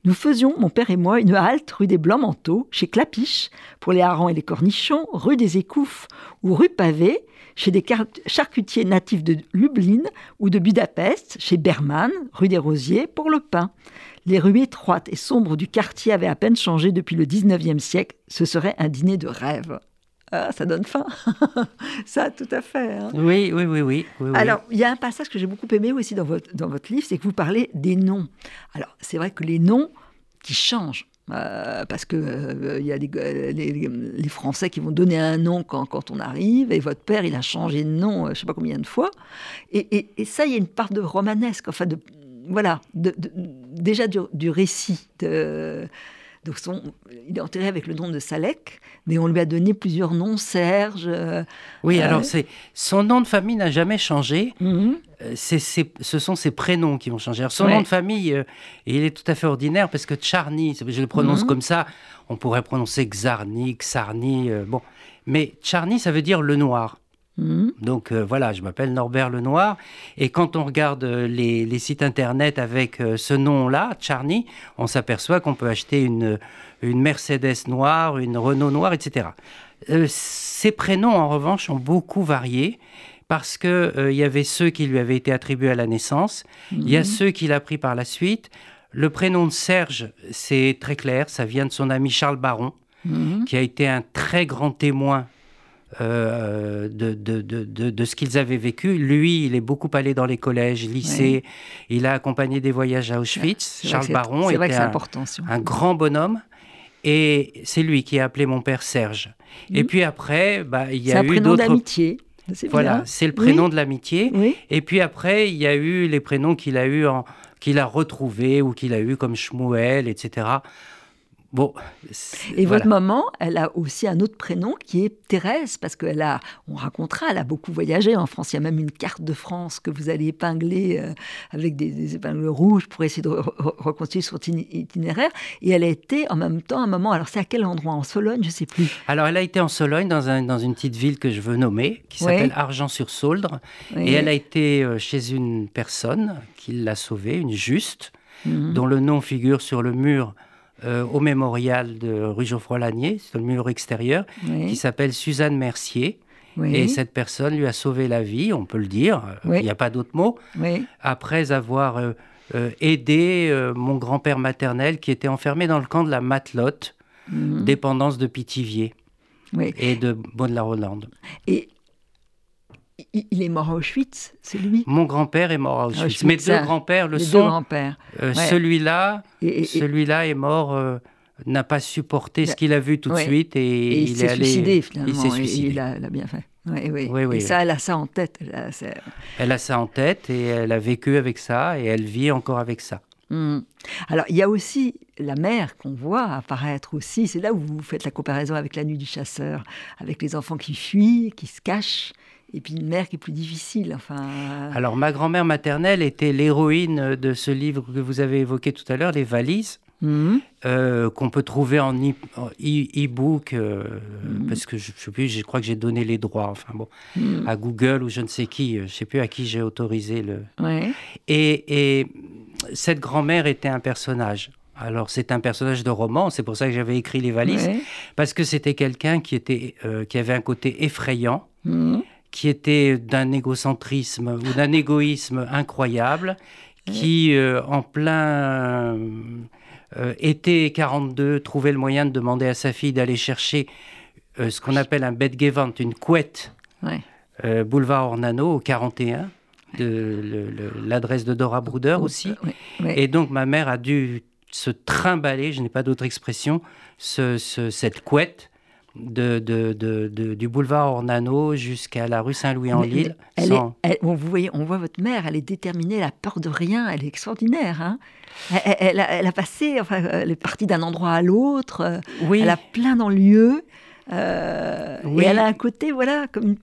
nous faisions, mon père et moi, une halte rue des Blancs-Manteaux, chez Clapiche, pour les harengs et les cornichons, rue des Écouffes ou rue Pavé, chez des charcutiers natifs de Lublin ou de Budapest, chez Berman, rue des Rosiers, pour le pain. Les rues étroites et sombres du quartier avaient à peine changé depuis le 19e siècle. Ce serait un dîner de rêve. Ah, ça donne faim. ça, tout à fait. Hein. Oui, oui, oui, oui, Alors, il y a un passage que j'ai beaucoup aimé aussi dans votre, dans votre livre, c'est que vous parlez des noms. Alors, c'est vrai que les noms qui changent. Euh, parce que euh, il y a euh, les, Français qui vont donner un nom quand, quand, on arrive, et votre père, il a changé de nom, je ne sais pas combien de fois. Et, et, ça, il y a une part de romanesque, enfin, de, voilà, de, déjà du, du récit. De, donc il est enterré avec le nom de Salek, mais on lui a donné plusieurs noms, Serge. Euh, oui, euh, alors c'est son nom de famille n'a jamais changé. Mhm. Euh, ce sont ses prénoms qui vont changer. son nom de famille, il est tout à fait ordinaire parce que Charny, je le prononce mhm. comme ça, on pourrait prononcer Xarni, Xarni, bon. Mais Charny, ça veut dire le noir. Mhm. Donc euh, voilà, je m'appelle Norbert Lenoir. Et quand on regarde euh, les, sites internet avec euh, ce nom-là, Charny, on s'aperçoit qu'on peut acheter une, une Mercedes noire, une Renault noire, etc. ces prénoms, en revanche, ont beaucoup varié parce qu'il il y avait ceux qui lui avaient été attribués à la naissance, il y a mhm. ceux qu'il a pris par la suite. Le prénom de Serge, c'est très clair, ça vient de son ami Charles Baron, mhm. qui a été un très grand témoin euh, de, de, de, de, ce qu'ils avaient vécu. Lui, il est beaucoup allé dans les collèges, lycées. Il a accompagné des voyages à Auschwitz. Charles Baron était un, un, grand bonhomme. Et c'est lui qui a appelé mon père Serge. Et mhm. puis après, bah, il y a eu d'autres. d'amitié. Voilà, c'est le prénom de l'amitié. Et puis après, il y a eu les prénoms qu'il a eu en qu'il a retrouvés ou qu'il a eu comme Shmuel, etc. Bon, et votre maman, elle a aussi un autre prénom qui est Thérèse, parce qu'elle a, on racontera, elle a beaucoup voyagé en France. Il y a même une carte de France que vous allez épingler euh, avec des, épingles rouges pour essayer de reconstruire son itinéraire. Et elle a été en même temps un moment, alors c'est à quel endroit? En Sologne, je ne sais plus. Alors elle a été en Sologne, dans, un, dans une petite ville que je veux nommer, qui s'appelle Argent-sur-Sauldre. Et elle a été euh, chez une personne qui l'a sauvée, une juste, mhm. dont le nom figure sur le mur euh, au mémorial de rue Geoffroy-Lanier, sur le mur extérieur, qui s'appelle Suzanne Mercier. Et cette personne lui a sauvé la vie, on peut le dire, il n'y a pas d'autre mot, après avoir euh, euh, aidé mon grand-père maternel qui était enfermé dans le camp de la Matelote, mhm. dépendance de Pithiviers et de Bonne-la-Rolande. Et il est mort à Auschwitz, c'est lui Mon grand-père est mort à Auschwitz. Mes deux grands-pères le sont. Euh, celui-là, celui-là est mort, euh, n'a pas supporté ce qu'il a vu tout de suite et, il, s'est suicidé finalement. Il s'est suicidé. Il a, bien fait. Oui, oui. et ça, elle a ça en tête. Elle a, ça en tête et elle a vécu avec ça et elle vit encore avec ça. Hmm. Alors, il y a aussi la mère qu'on voit apparaître aussi. C'est là où vous faites la comparaison avec la nuit du chasseur, avec les enfants qui fuient, qui se cachent et puis une mère qui est plus difficile. Enfin... Alors, ma grand-mère maternelle était l'héroïne de ce livre que vous avez évoqué tout à l'heure, Les Valises. Mhm. Euh, qu'on peut trouver en e-book, euh, mhm. parce que je, je sais plus, je crois que j'ai donné les droits, enfin bon, mhm. à Google ou je ne sais qui, je sais plus à qui j'ai autorisé le. Et, et, cette grand-mère était un personnage. Alors c'est un personnage de roman, c'est pour ça que j'avais écrit les valises, parce que c'était quelqu'un qui était, euh, qui avait un côté effrayant qui était d'un égocentrisme ou d'un égoïsme incroyable, qui, euh, en plein euh, été 42, trouvait le moyen de demander à sa fille d'aller chercher euh, ce qu'on appelle un bedgevant, une couette, boulevard Ornano, au 41, de l'adresse de Dora Bruder aussi. Et donc ma mère a dû se trimballer, je n'ai pas d'autre expression, cette couette de, de, de, du boulevard Ornano jusqu'à la rue Saint-Louis-en-Lille. on, vous voyez, on voit votre mère, elle est déterminée, elle a peur de rien, elle est extraordinaire. Hein elle, a, passé, enfin, elle est partie d'un endroit à l'autre, euh, oui. elle a plein d'enlieux. Euh, Et elle a un côté, voilà, comme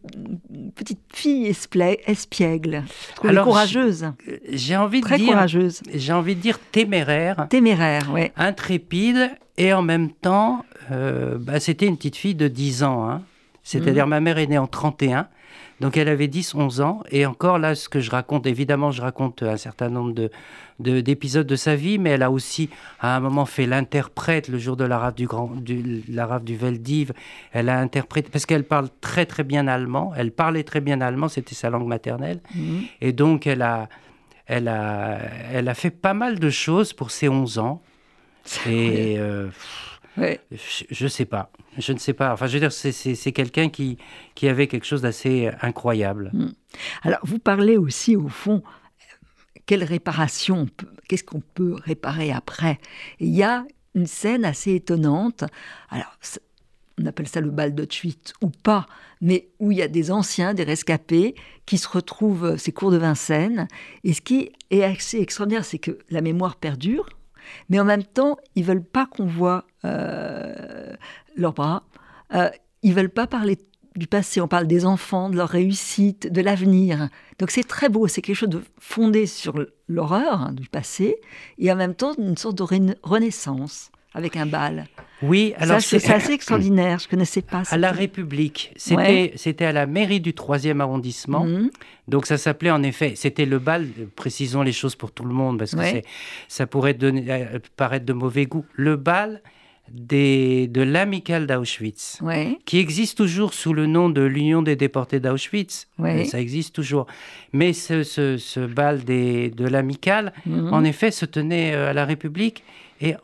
une petite fille espiègle, Alors, courageuse. J'ai envie de Très dire, courageuse. J'ai envie de dire téméraire. Téméraire, oui. Intrépide et en même temps, euh, bah, c'était une petite fille de 10 ans. Hein. C'est-à-dire, ma mère est née en 31. Donc elle avait 10, 11 ans. Et encore là, ce que je raconte, évidemment, je raconte un certain nombre de, d'épisodes de, sa vie, mais elle a aussi, à un moment, fait l'interprète le jour de la rave du, grand, du, la rave du Veldiv. Elle a interprété, parce qu'elle parle très très bien allemand. Elle parlait très bien allemand, c'était sa langue maternelle. Mhm. Et donc elle a, elle, a, elle a fait pas mal de choses pour ses 11 ans. Et. Euh, je ne sais pas. Je ne sais pas. Enfin, je veux dire, c'est quelqu'un qui, qui avait quelque chose d'assez incroyable. Hmm. Alors, vous parlez aussi, au fond, quelle réparation, qu'est-ce qu'on peut réparer après? Il y a une scène assez étonnante. Alors, on appelle ça le bal d'Auschwitz ou pas, mais où il y a des anciens, des rescapés, qui se retrouvent, ces cours de Vincennes. Et ce qui est assez extraordinaire, c'est que la mémoire perdure, mais en même temps, ils veulent pas qu'on voit euh, leurs bras. Euh, ils veulent pas parler du passé. On parle des enfants, de leur réussite, de l'avenir. Donc c'est très beau. C'est quelque chose de fondé sur l'horreur hein, du passé et en même temps une sorte de renaissance avec un bal. Oui, alors c'est assez extraordinaire. Je connaissais pas. À la République, c'était c'était à la mairie du 3e arrondissement. Mhm. Donc ça s'appelait en effet, c'était le bal. Précisons les choses pour tout le monde parce que ça pourrait donner, euh, paraître de mauvais goût. Le bal des, de l'amicale d'Auschwitz, qui existe toujours sous le nom de l'Union des déportés d'Auschwitz. Ça existe toujours. Mais ce, ce, bal des, de l'amicale, mhm. en effet, se tenait euh, à la République. Et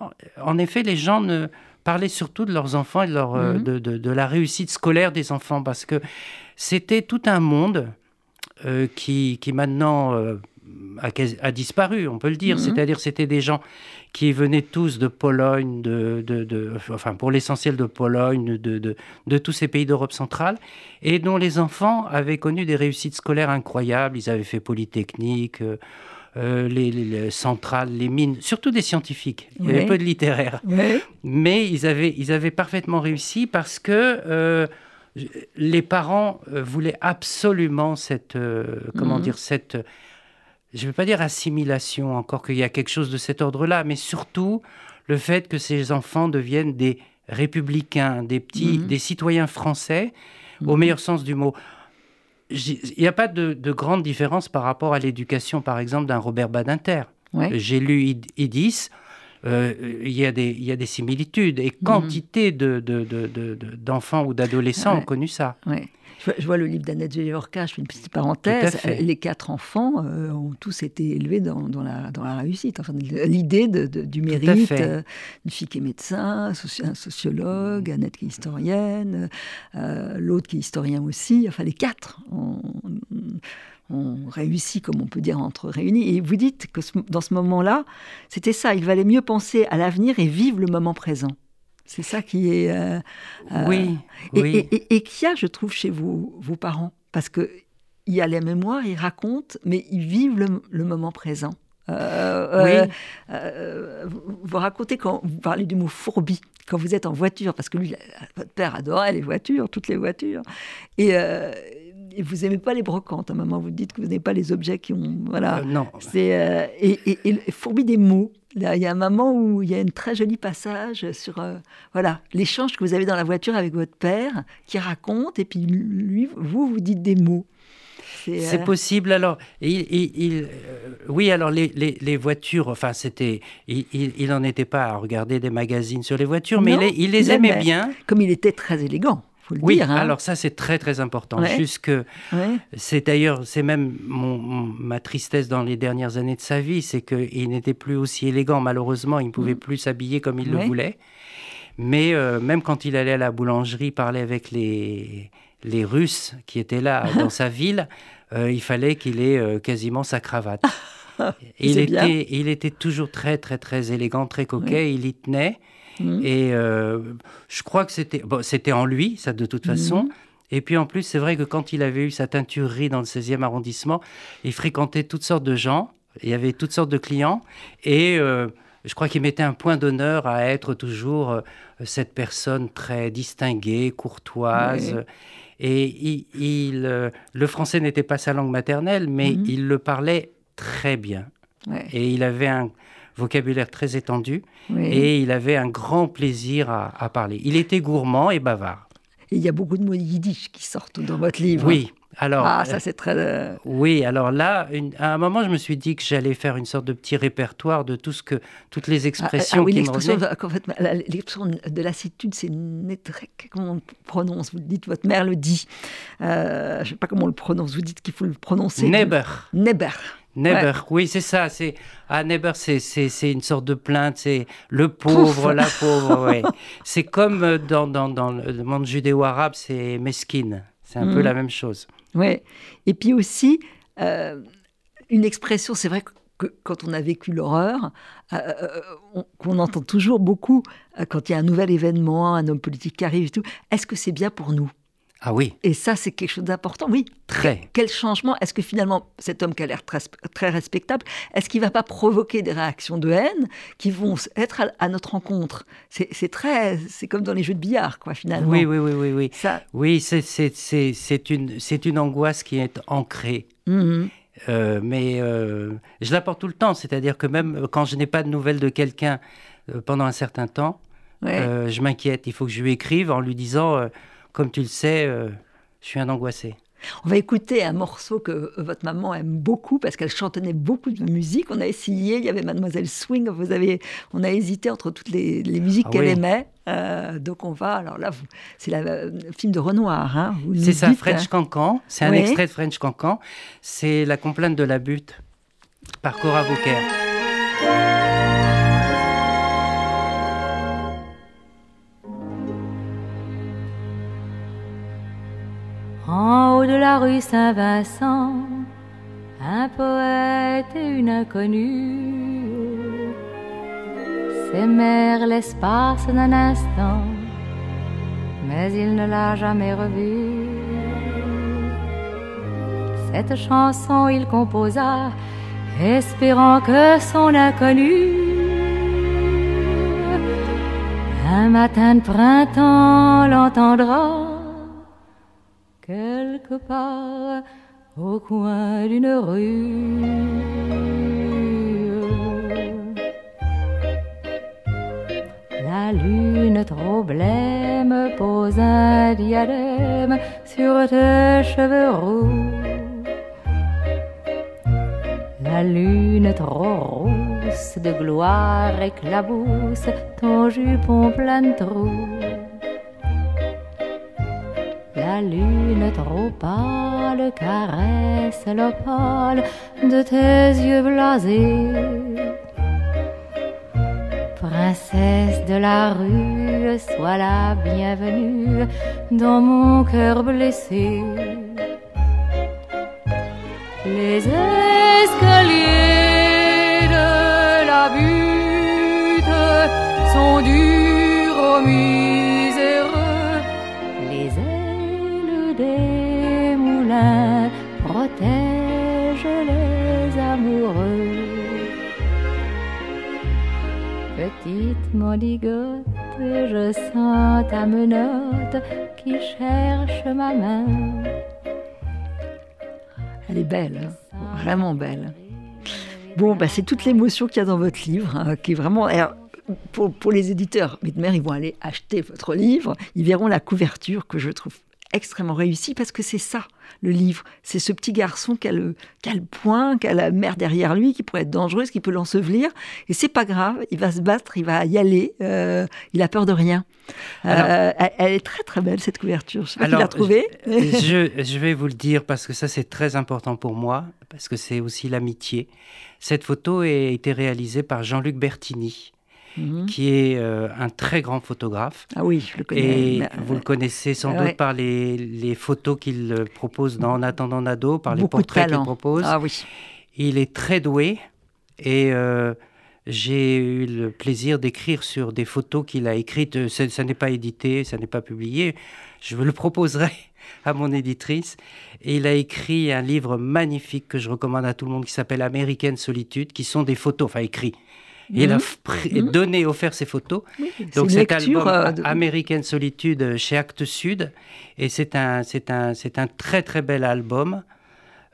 en, effet, les gens ne parlaient surtout de leurs enfants et de, leur, euh, mhm. de, de, la réussite scolaire des enfants, parce que c'était tout un monde euh, qui, qui maintenant a, disparu, on peut le dire. Mhm. C'est-à-dire, c'était des gens qui venaient tous de Pologne, de, de, enfin pour l'essentiel de Pologne, de, de, tous ces pays d'Europe centrale, et dont les enfants avaient connu des réussites scolaires incroyables. Ils avaient fait Polytechnique. Euh, euh, les, centrales, les mines, surtout des scientifiques. Il y avait peu de littéraires. Mais ils avaient, ils avaient parfaitement réussi parce que euh, les parents voulaient absolument cette, comment mhm. dire, cette je ne veux pas dire assimilation, encore qu'il y a quelque chose de cet ordre-là, mais surtout le fait que ces enfants deviennent des républicains, des petits, mhm. des citoyens français, au mhm. meilleur sens du mot. Il n'y a pas de, grande différence par rapport à l'éducation, par exemple, d'un Robert Badinter. J'ai lu Idis, euh, il y, a des similitudes, et mhm. quantité d'enfants ou d'adolescents ont connu ça. Je, vois le livre d'Annette Géorca, je fais une petite parenthèse. Les quatre enfants euh, ont tous été élevés dans, la, dans la, réussite. Enfin, L'idée du mérite, euh, une fille qui est médecin, un sociologue, Annette qui est historienne, euh, l'autre qui est historien aussi. Enfin, les quatre ont, réussi, comme on peut dire, entre réunis. Et vous dites que dans ce moment-là, c'était ça. Il valait mieux penser à l'avenir et vivre le moment présent. C'est ça qui est. Euh, euh, oui. Et. Et, qu'il y a, je trouve, chez vos, vos parents? Parce qu'il y a les mémoires, ils racontent, mais ils vivent le, moment présent. Euh, oui. vous racontez quand vous parlez du mot fourbi, quand vous êtes en voiture, parce que lui, votre père adorait les voitures, toutes les voitures. Et, et vous n'aimez pas les brocantes. À un moment, vous dites que vous n'aimez pas les objets qui ont. Voilà. non. C'est, et, et, fourbi des mots il y a un moment où il y a un très joli passage sur euh, voilà l'échange que vous avez dans la voiture avec votre père, qui raconte, et puis lui, vous, vous dites des mots. C'est euh, possible. Alors, il, euh, oui, alors les, les, voitures, enfin, c'était, il n'en était pas à regarder des magazines sur les voitures, mais il, les aimait bien. Comme il était très élégant oui, hein. alors ça c'est très très important. Jusque, c'est d'ailleurs, c'est même ma tristesse dans les dernières années de sa vie, c'est qu'il n'était plus aussi élégant. Malheureusement, il ne pouvait mm. plus s'habiller comme il le voulait. Mais euh, même quand il allait à la boulangerie parler avec les, les Russes qui étaient là dans sa ville, euh, il fallait qu'il ait euh, quasiment sa cravate. il, était, il était toujours très très très élégant, très coquet, il y tenait. Mm. Et euh, je crois que c'était bon, c'était en lui, ça de toute façon. Mm. Et puis en plus, c'est vrai que quand il avait eu sa teinturerie dans le 16e arrondissement, il fréquentait toutes sortes de gens, il y avait toutes sortes de clients, et euh, je crois qu'il mettait un point d'honneur à être toujours euh, cette personne très distinguée, courtoise. Et il, le français n'était pas sa langue maternelle, mais mm. il le parlait très bien. Et il avait un, vocabulaire très étendu, et il avait un grand plaisir à, parler. Il était gourmand et bavard. Et il y a beaucoup de mots yiddish qui sortent dans votre livre. Oui, alors, ah, ça c'est très. Euh, oui, alors là, à un moment, je me suis dit que j'allais faire une sorte de petit répertoire de tout ce que, toutes les expressions ah, ah oui, l'expression de lassitude, c'est netrek. Comment on prononce Vous dites, votre mère le dit. Euh, je ne sais pas comment on le prononce. Vous dites qu'il faut le prononcer. Neber. Neber. Neber, oui, c'est ça. C'est ah Neber, c'est une sorte de plainte. C'est le pauvre, la pauvre. Ouais. C'est comme euh, dans, dans, dans, le monde judéo-arabe, c'est mesquine. C'est un peu mm. la même chose. Ouais. Et puis aussi, euh, une expression, c'est vrai que quand on a vécu l'horreur, euh, euh, qu'on entend toujours beaucoup quand il y a un nouvel événement, un homme politique qui arrive et tout, est-ce que c'est bien pour nous? Ah oui. Et ça, c'est quelque chose d'important. Oui. Très. Quel changement? Est-ce que finalement, cet homme qui a l'air très, très, respectable, est-ce qu'il ne va pas provoquer des réactions de haine qui vont être à, notre rencontre? C'est très, c'est comme dans les jeux de billard, quoi, finalement. Oui, oui, oui, oui, oui. Ça... Oui, c'est une, une angoisse qui est ancrée. Mm-hmm. Euh, mais euh, je l'apporte tout le temps, c'est-à-dire que même quand je n'ai pas de nouvelles de quelqu'un euh, pendant un certain temps, je m'inquiète. Il faut que je lui écrive en lui disant comme tu le sais, euh, je suis un angoissé. On va écouter un morceau que votre maman aime beaucoup parce qu'elle chantonnait beaucoup de musique. On a essayé, il y avait Mademoiselle Swing. Vous avez, on a hésité entre toutes les, musiques ah qu'elle aimait. Euh, donc on va, alors là, c'est le euh, film de Renoir. Hein, c'est ça, French hein. Cancan. C'est un extrait de French Cancan. C'est la complainte de la butte par Cora Vauquer. En haut de la rue Saint-Vincent, un poète et une inconnue s'aimèrent l'espace d'un instant, mais il ne l'a jamais revue. Cette chanson il composa, espérant que son inconnu, un matin de printemps l'entendra quelque part au coin d'une rue. La lune trop blême pose un diadème sur tes cheveux roux. La lune trop rousse de gloire éclabousse ton jupon plein de trous la lune trop pâle caresse l'opale de tes yeux blasés. Princesse de la rue, sois la bienvenue dans mon cœur blessé. Les escaliers de la butte sont durs protège les amoureux. Petite monigote, je sens ta menotte qui cherche ma main. Elle est belle, hein. vraiment belle. Bon, bah, c'est toute l'émotion qu'il y a dans votre livre, hein, qui est vraiment. pour, pour, les éditeurs, mes mères, ils vont aller acheter votre livre, ils verront la couverture que je trouve extrêmement réussi parce que c'est ça le livre. C'est ce petit garçon qui a, le, qui a le poing, qui a la mer derrière lui, qui pourrait être dangereuse, qui peut l'ensevelir. Et c'est pas grave, il va se battre, il va y aller, euh, il a peur de rien. Euh, elle est très très belle cette couverture. Je sais pas qui l'a trouvée. Je, je, vais vous le dire parce que ça c'est très important pour moi, parce que c'est aussi l'amitié. Cette photo a été réalisée par Jean-Luc Bertini. Mhm. qui est euh, un très grand photographe. Ah oui, je le connais. Et vous le connaissez sans doute par les, les photos qu'il euh, propose dans En attendant Nado, par les portraits qu'il propose. Ah oui. Il est très doué et euh, j'ai eu le plaisir d'écrire sur des photos qu'il a écrites. Ça, ça n'est pas édité, ça n'est pas publié. Je le proposerai à mon éditrice. Et il a écrit un livre magnifique que je recommande à tout le monde qui s'appelle American Solitude, qui sont des photos, enfin écrit, il a mhm. Mhm. donné, offert ses photos. Donc cet album euh, American Solitude chez Actes Sud. Et c'est un, c'est un, c'est un très très bel album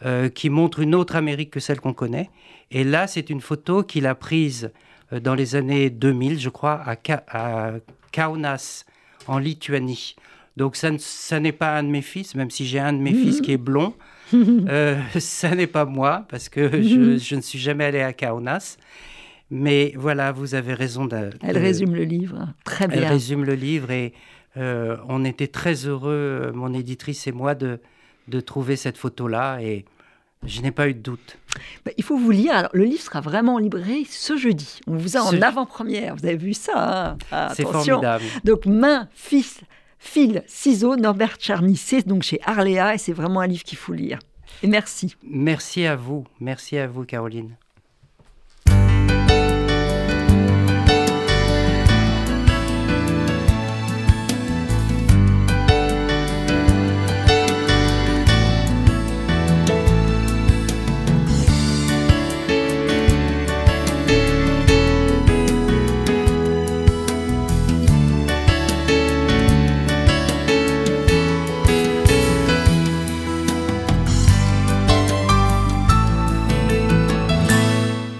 euh, qui montre une autre Amérique que celle qu'on connaît. Et là, c'est une photo qu'il a prise euh, dans les années 2000, je crois, à, à Kaunas, en Lituanie. Donc ça, ça n'est pas un de mes fils, même si j'ai un de mes fils qui est blond. Euh, ça n'est pas moi, parce que je, je, ne suis jamais allé à Kaunas. Mais voilà, vous avez raison. De, Elle résume le livre, très bien. Elle résume le livre et euh, on était très heureux, mon éditrice et moi, de, de trouver cette photo-là et je n'ai pas eu de doute. Bah, il faut vous lire. Alors, le livre sera vraiment en librairie ce jeudi. On vous a en avant-première. Vous avez vu ça hein? Ah, C'est formidable. Donc, main, fils, fil, ciseaux, Norbert Charny. C'est donc chez Arléa et c'est vraiment un livre qu'il faut lire. Et merci. Merci à vous. Merci à vous, Caroline.